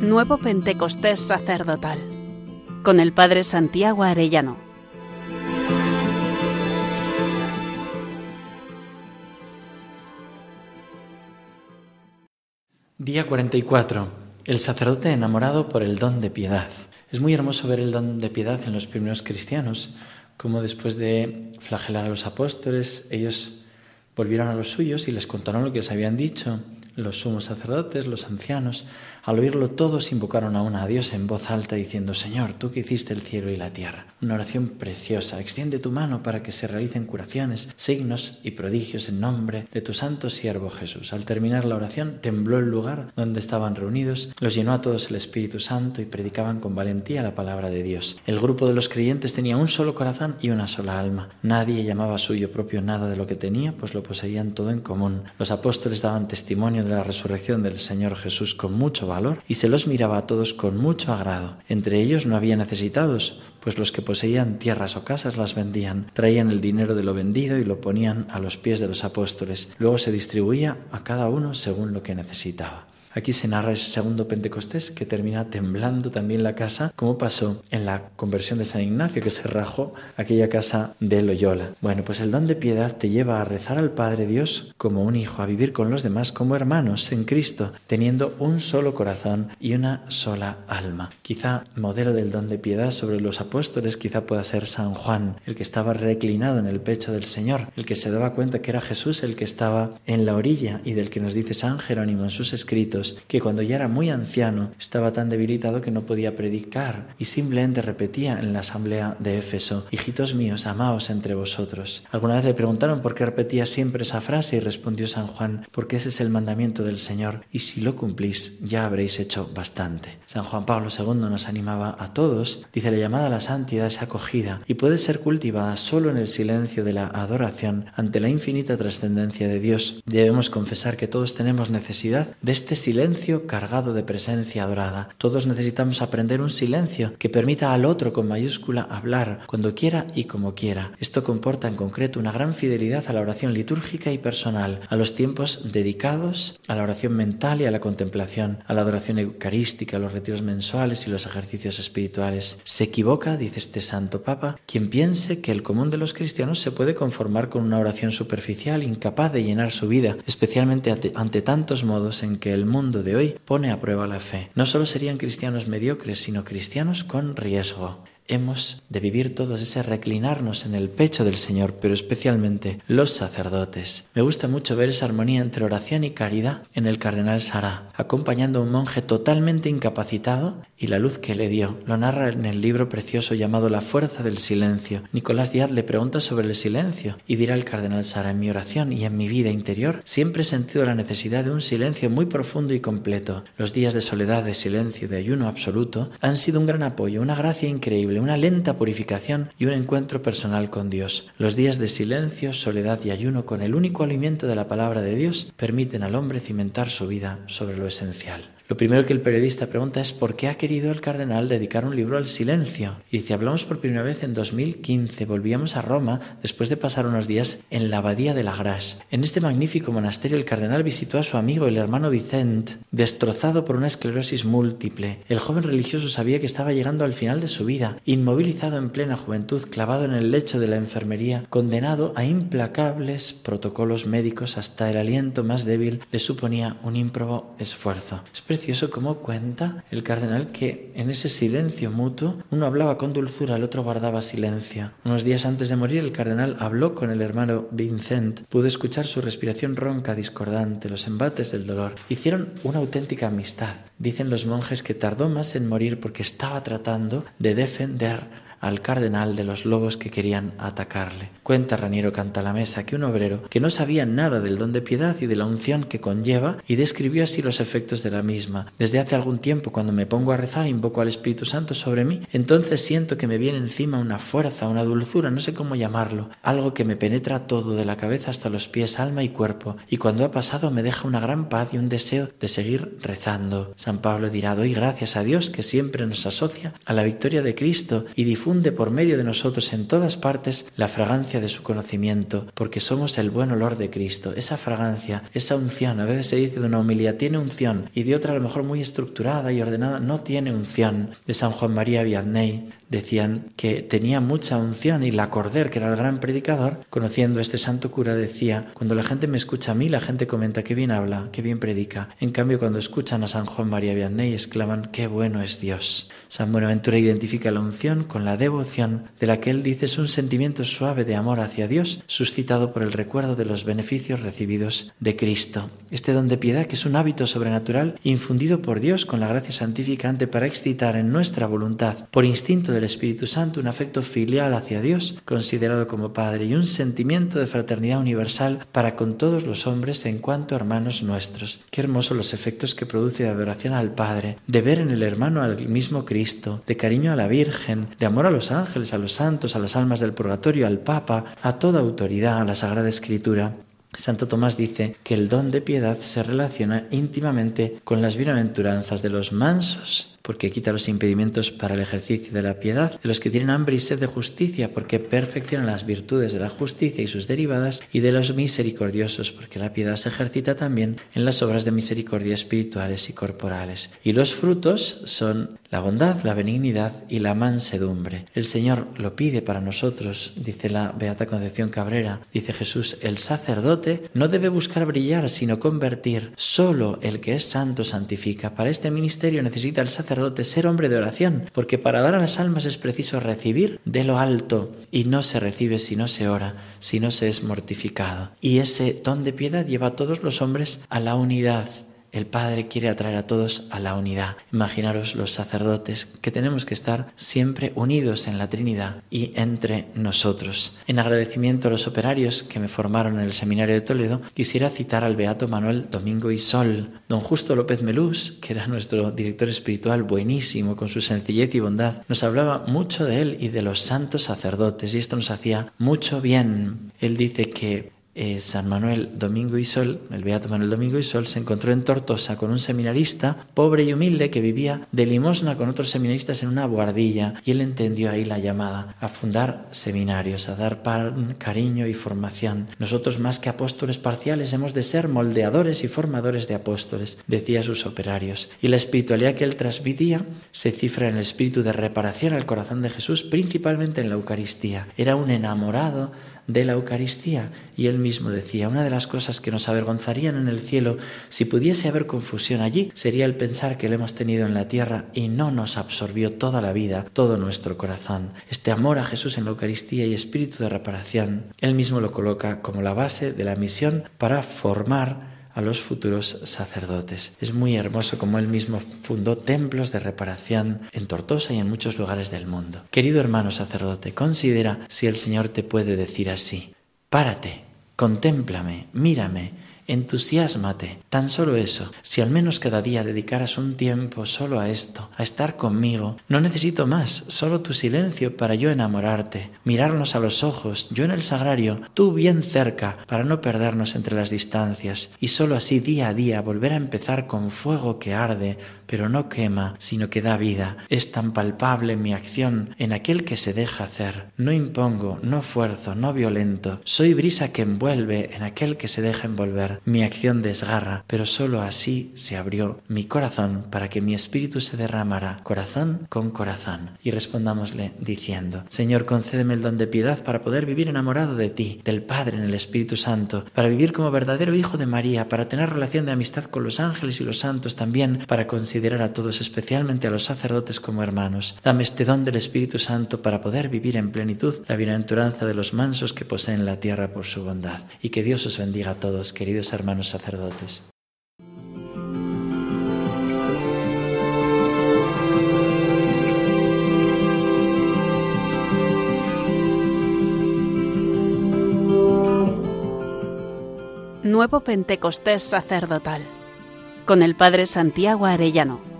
Nuevo Pentecostés Sacerdotal con el Padre Santiago Arellano. Día 44. El sacerdote enamorado por el don de piedad. Es muy hermoso ver el don de piedad en los primeros cristianos, como después de flagelar a los apóstoles, ellos volvieron a los suyos y les contaron lo que les habían dicho los sumos sacerdotes, los ancianos, al oírlo todos invocaron aún a Dios en voz alta diciendo, Señor, tú que hiciste el cielo y la tierra. Una oración preciosa. Extiende tu mano para que se realicen curaciones, signos y prodigios en nombre de tu santo siervo Jesús. Al terminar la oración, tembló el lugar donde estaban reunidos, los llenó a todos el Espíritu Santo y predicaban con valentía la palabra de Dios. El grupo de los creyentes tenía un solo corazón y una sola alma. Nadie llamaba suyo propio nada de lo que tenía, pues lo poseían todo en común. Los apóstoles daban testimonio la resurrección del Señor Jesús con mucho valor y se los miraba a todos con mucho agrado. Entre ellos no había necesitados, pues los que poseían tierras o casas las vendían, traían el dinero de lo vendido y lo ponían a los pies de los apóstoles. Luego se distribuía a cada uno según lo que necesitaba. Aquí se narra ese segundo Pentecostés que termina temblando también la casa, como pasó en la conversión de San Ignacio, que se rajó aquella casa de Loyola. Bueno, pues el don de piedad te lleva a rezar al Padre Dios como un hijo, a vivir con los demás como hermanos en Cristo, teniendo un solo corazón y una sola alma. Quizá modelo del don de piedad sobre los apóstoles, quizá pueda ser San Juan, el que estaba reclinado en el pecho del Señor, el que se daba cuenta que era Jesús el que estaba en la orilla y del que nos dice San Jerónimo en sus escritos que cuando ya era muy anciano estaba tan debilitado que no podía predicar y simplemente repetía en la asamblea de Éfeso, hijitos míos, amaos entre vosotros. Alguna vez le preguntaron por qué repetía siempre esa frase y respondió San Juan, porque ese es el mandamiento del Señor y si lo cumplís ya habréis hecho bastante. San Juan Pablo II nos animaba a todos, dice la llamada a la santidad es acogida y puede ser cultivada solo en el silencio de la adoración ante la infinita trascendencia de Dios. Debemos confesar que todos tenemos necesidad de este silencio silencio cargado de presencia adorada. Todos necesitamos aprender un silencio que permita al otro con mayúscula hablar cuando quiera y como quiera. Esto comporta en concreto una gran fidelidad a la oración litúrgica y personal, a los tiempos dedicados a la oración mental y a la contemplación, a la adoración eucarística, a los retiros mensuales y los ejercicios espirituales. Se equivoca, dice este santo papa, quien piense que el común de los cristianos se puede conformar con una oración superficial incapaz de llenar su vida, especialmente ante, tantos modos en que el mundo de hoy pone a prueba la fe. No solo serían cristianos mediocres, sino cristianos con riesgo hemos de vivir todos ese reclinarnos en el pecho del Señor, pero especialmente los sacerdotes. Me gusta mucho ver esa armonía entre oración y caridad en el cardenal Sará, acompañando a un monje totalmente incapacitado y la luz que le dio. Lo narra en el libro precioso llamado La fuerza del silencio. Nicolás Díaz le pregunta sobre el silencio y dirá el cardenal Sara, en mi oración y en mi vida interior siempre he sentido la necesidad de un silencio muy profundo y completo. Los días de soledad, de silencio, de ayuno absoluto han sido un gran apoyo, una gracia increíble una lenta purificación y un encuentro personal con Dios. Los días de silencio, soledad y ayuno con el único alimento de la palabra de Dios permiten al hombre cimentar su vida sobre lo esencial. Lo primero que el periodista pregunta es por qué ha querido el cardenal dedicar un libro al silencio. Y dice, hablamos por primera vez en 2015, volvíamos a Roma después de pasar unos días en la abadía de la Grache. En este magnífico monasterio el cardenal visitó a su amigo el hermano Vicente, destrozado por una esclerosis múltiple. El joven religioso sabía que estaba llegando al final de su vida, inmovilizado en plena juventud, clavado en el lecho de la enfermería, condenado a implacables protocolos médicos hasta el aliento más débil le suponía un ímprobo esfuerzo precioso cómo cuenta el cardenal que en ese silencio mutuo uno hablaba con dulzura, el otro guardaba silencio. Unos días antes de morir el cardenal habló con el hermano Vincent, pudo escuchar su respiración ronca, discordante, los embates del dolor. Hicieron una auténtica amistad. Dicen los monjes que tardó más en morir porque estaba tratando de defender al cardenal de los lobos que querían atacarle. Cuenta Raniero Cantalamesa que un obrero que no sabía nada del don de piedad y de la unción que conlleva y describió así los efectos de la misma. Desde hace algún tiempo cuando me pongo a rezar invoco al Espíritu Santo sobre mí, entonces siento que me viene encima una fuerza, una dulzura, no sé cómo llamarlo, algo que me penetra todo de la cabeza hasta los pies, alma y cuerpo, y cuando ha pasado me deja una gran paz y un deseo de seguir rezando. San Pablo dirá, doy gracias a Dios que siempre nos asocia a la victoria de Cristo y difunde por medio de nosotros en todas partes la fragancia de su conocimiento, porque somos el buen olor de Cristo. Esa fragancia, esa unción, a veces se dice de una homilía tiene unción y de otra a lo mejor muy estructurada y ordenada no tiene unción. De San Juan María Vianney decían que tenía mucha unción y la Corder, que era el gran predicador, conociendo este santo cura, decía, cuando la gente me escucha a mí, la gente comenta que bien habla, que bien predica. En cambio, cuando escuchan a San Juan María Vianney, exclaman, qué bueno es Dios. San Buenaventura identifica la unción con la devoción, de la que él dice es un sentimiento suave de amor hacia Dios, suscitado por el recuerdo de los beneficios recibidos de Cristo. Este don de piedad, que es un hábito sobrenatural infundido por Dios con la gracia santificante para excitar en nuestra voluntad, por instinto del Espíritu Santo, un afecto filial hacia Dios, considerado como Padre, y un sentimiento de fraternidad universal para con todos los hombres en cuanto hermanos nuestros. Qué hermosos los efectos que produce de adoración al Padre, de ver en el hermano al mismo Cristo, de cariño a la Virgen, de amor a los ángeles, a los santos, a las almas del purgatorio, al Papa, a toda autoridad, a la Sagrada Escritura. Santo Tomás dice que el don de piedad se relaciona íntimamente con las bienaventuranzas de los mansos, porque quita los impedimentos para el ejercicio de la piedad, de los que tienen hambre y sed de justicia, porque perfecciona las virtudes de la justicia y sus derivadas, y de los misericordiosos, porque la piedad se ejercita también en las obras de misericordia espirituales y corporales. Y los frutos son la bondad, la benignidad y la mansedumbre. El Señor lo pide para nosotros, dice la Beata Concepción Cabrera, dice Jesús, el sacerdote no debe buscar brillar, sino convertir. Solo el que es santo santifica. Para este ministerio necesita el sacerdote ser hombre de oración, porque para dar a las almas es preciso recibir de lo alto, y no se recibe si no se ora, si no se es mortificado. Y ese don de piedad lleva a todos los hombres a la unidad, el Padre quiere atraer a todos a la unidad. Imaginaros los sacerdotes que tenemos que estar siempre unidos en la Trinidad y entre nosotros. En agradecimiento a los operarios que me formaron en el Seminario de Toledo, quisiera citar al Beato Manuel Domingo y Sol, don Justo López Melús, que era nuestro director espiritual buenísimo con su sencillez y bondad, nos hablaba mucho de él y de los santos sacerdotes y esto nos hacía mucho bien. Él dice que eh, San Manuel Domingo y Sol, el Beato Manuel Domingo y Sol, se encontró en Tortosa con un seminarista pobre y humilde que vivía de limosna con otros seminaristas en una guardilla y él entendió ahí la llamada a fundar seminarios, a dar pan, cariño y formación. Nosotros más que apóstoles parciales hemos de ser moldeadores y formadores de apóstoles, decía sus operarios. Y la espiritualidad que él transmitía se cifra en el espíritu de reparación al corazón de Jesús, principalmente en la Eucaristía. Era un enamorado de la Eucaristía. Y él mismo decía, una de las cosas que nos avergonzarían en el cielo, si pudiese haber confusión allí, sería el pensar que lo hemos tenido en la tierra y no nos absorbió toda la vida, todo nuestro corazón. Este amor a Jesús en la Eucaristía y espíritu de reparación, él mismo lo coloca como la base de la misión para formar a los futuros sacerdotes. Es muy hermoso como él mismo fundó templos de reparación en Tortosa y en muchos lugares del mundo. Querido hermano sacerdote, considera si el Señor te puede decir así, párate, contémplame, mírame, entusiasmate. Tan solo eso, si al menos cada día dedicaras un tiempo solo a esto, a estar conmigo, no necesito más, solo tu silencio para yo enamorarte, mirarnos a los ojos, yo en el sagrario, tú bien cerca, para no perdernos entre las distancias, y solo así día a día volver a empezar con fuego que arde, pero no quema, sino que da vida. Es tan palpable mi acción en aquel que se deja hacer. No impongo, no fuerzo, no violento. Soy brisa que envuelve en aquel que se deja envolver. Mi acción desgarra, pero sólo así se abrió mi corazón para que mi espíritu se derramara corazón con corazón. Y respondámosle diciendo, Señor, concédeme el don de piedad para poder vivir enamorado de ti, del Padre en el Espíritu Santo, para vivir como verdadero Hijo de María, para tener relación de amistad con los ángeles y los santos también, para considerar a todos, especialmente a los sacerdotes, como hermanos. Dame este don del Espíritu Santo para poder vivir en plenitud la bienaventuranza de los mansos que poseen la tierra por su bondad. Y que Dios os bendiga a todos, hermanos sacerdotes. Nuevo Pentecostés sacerdotal con el Padre Santiago Arellano.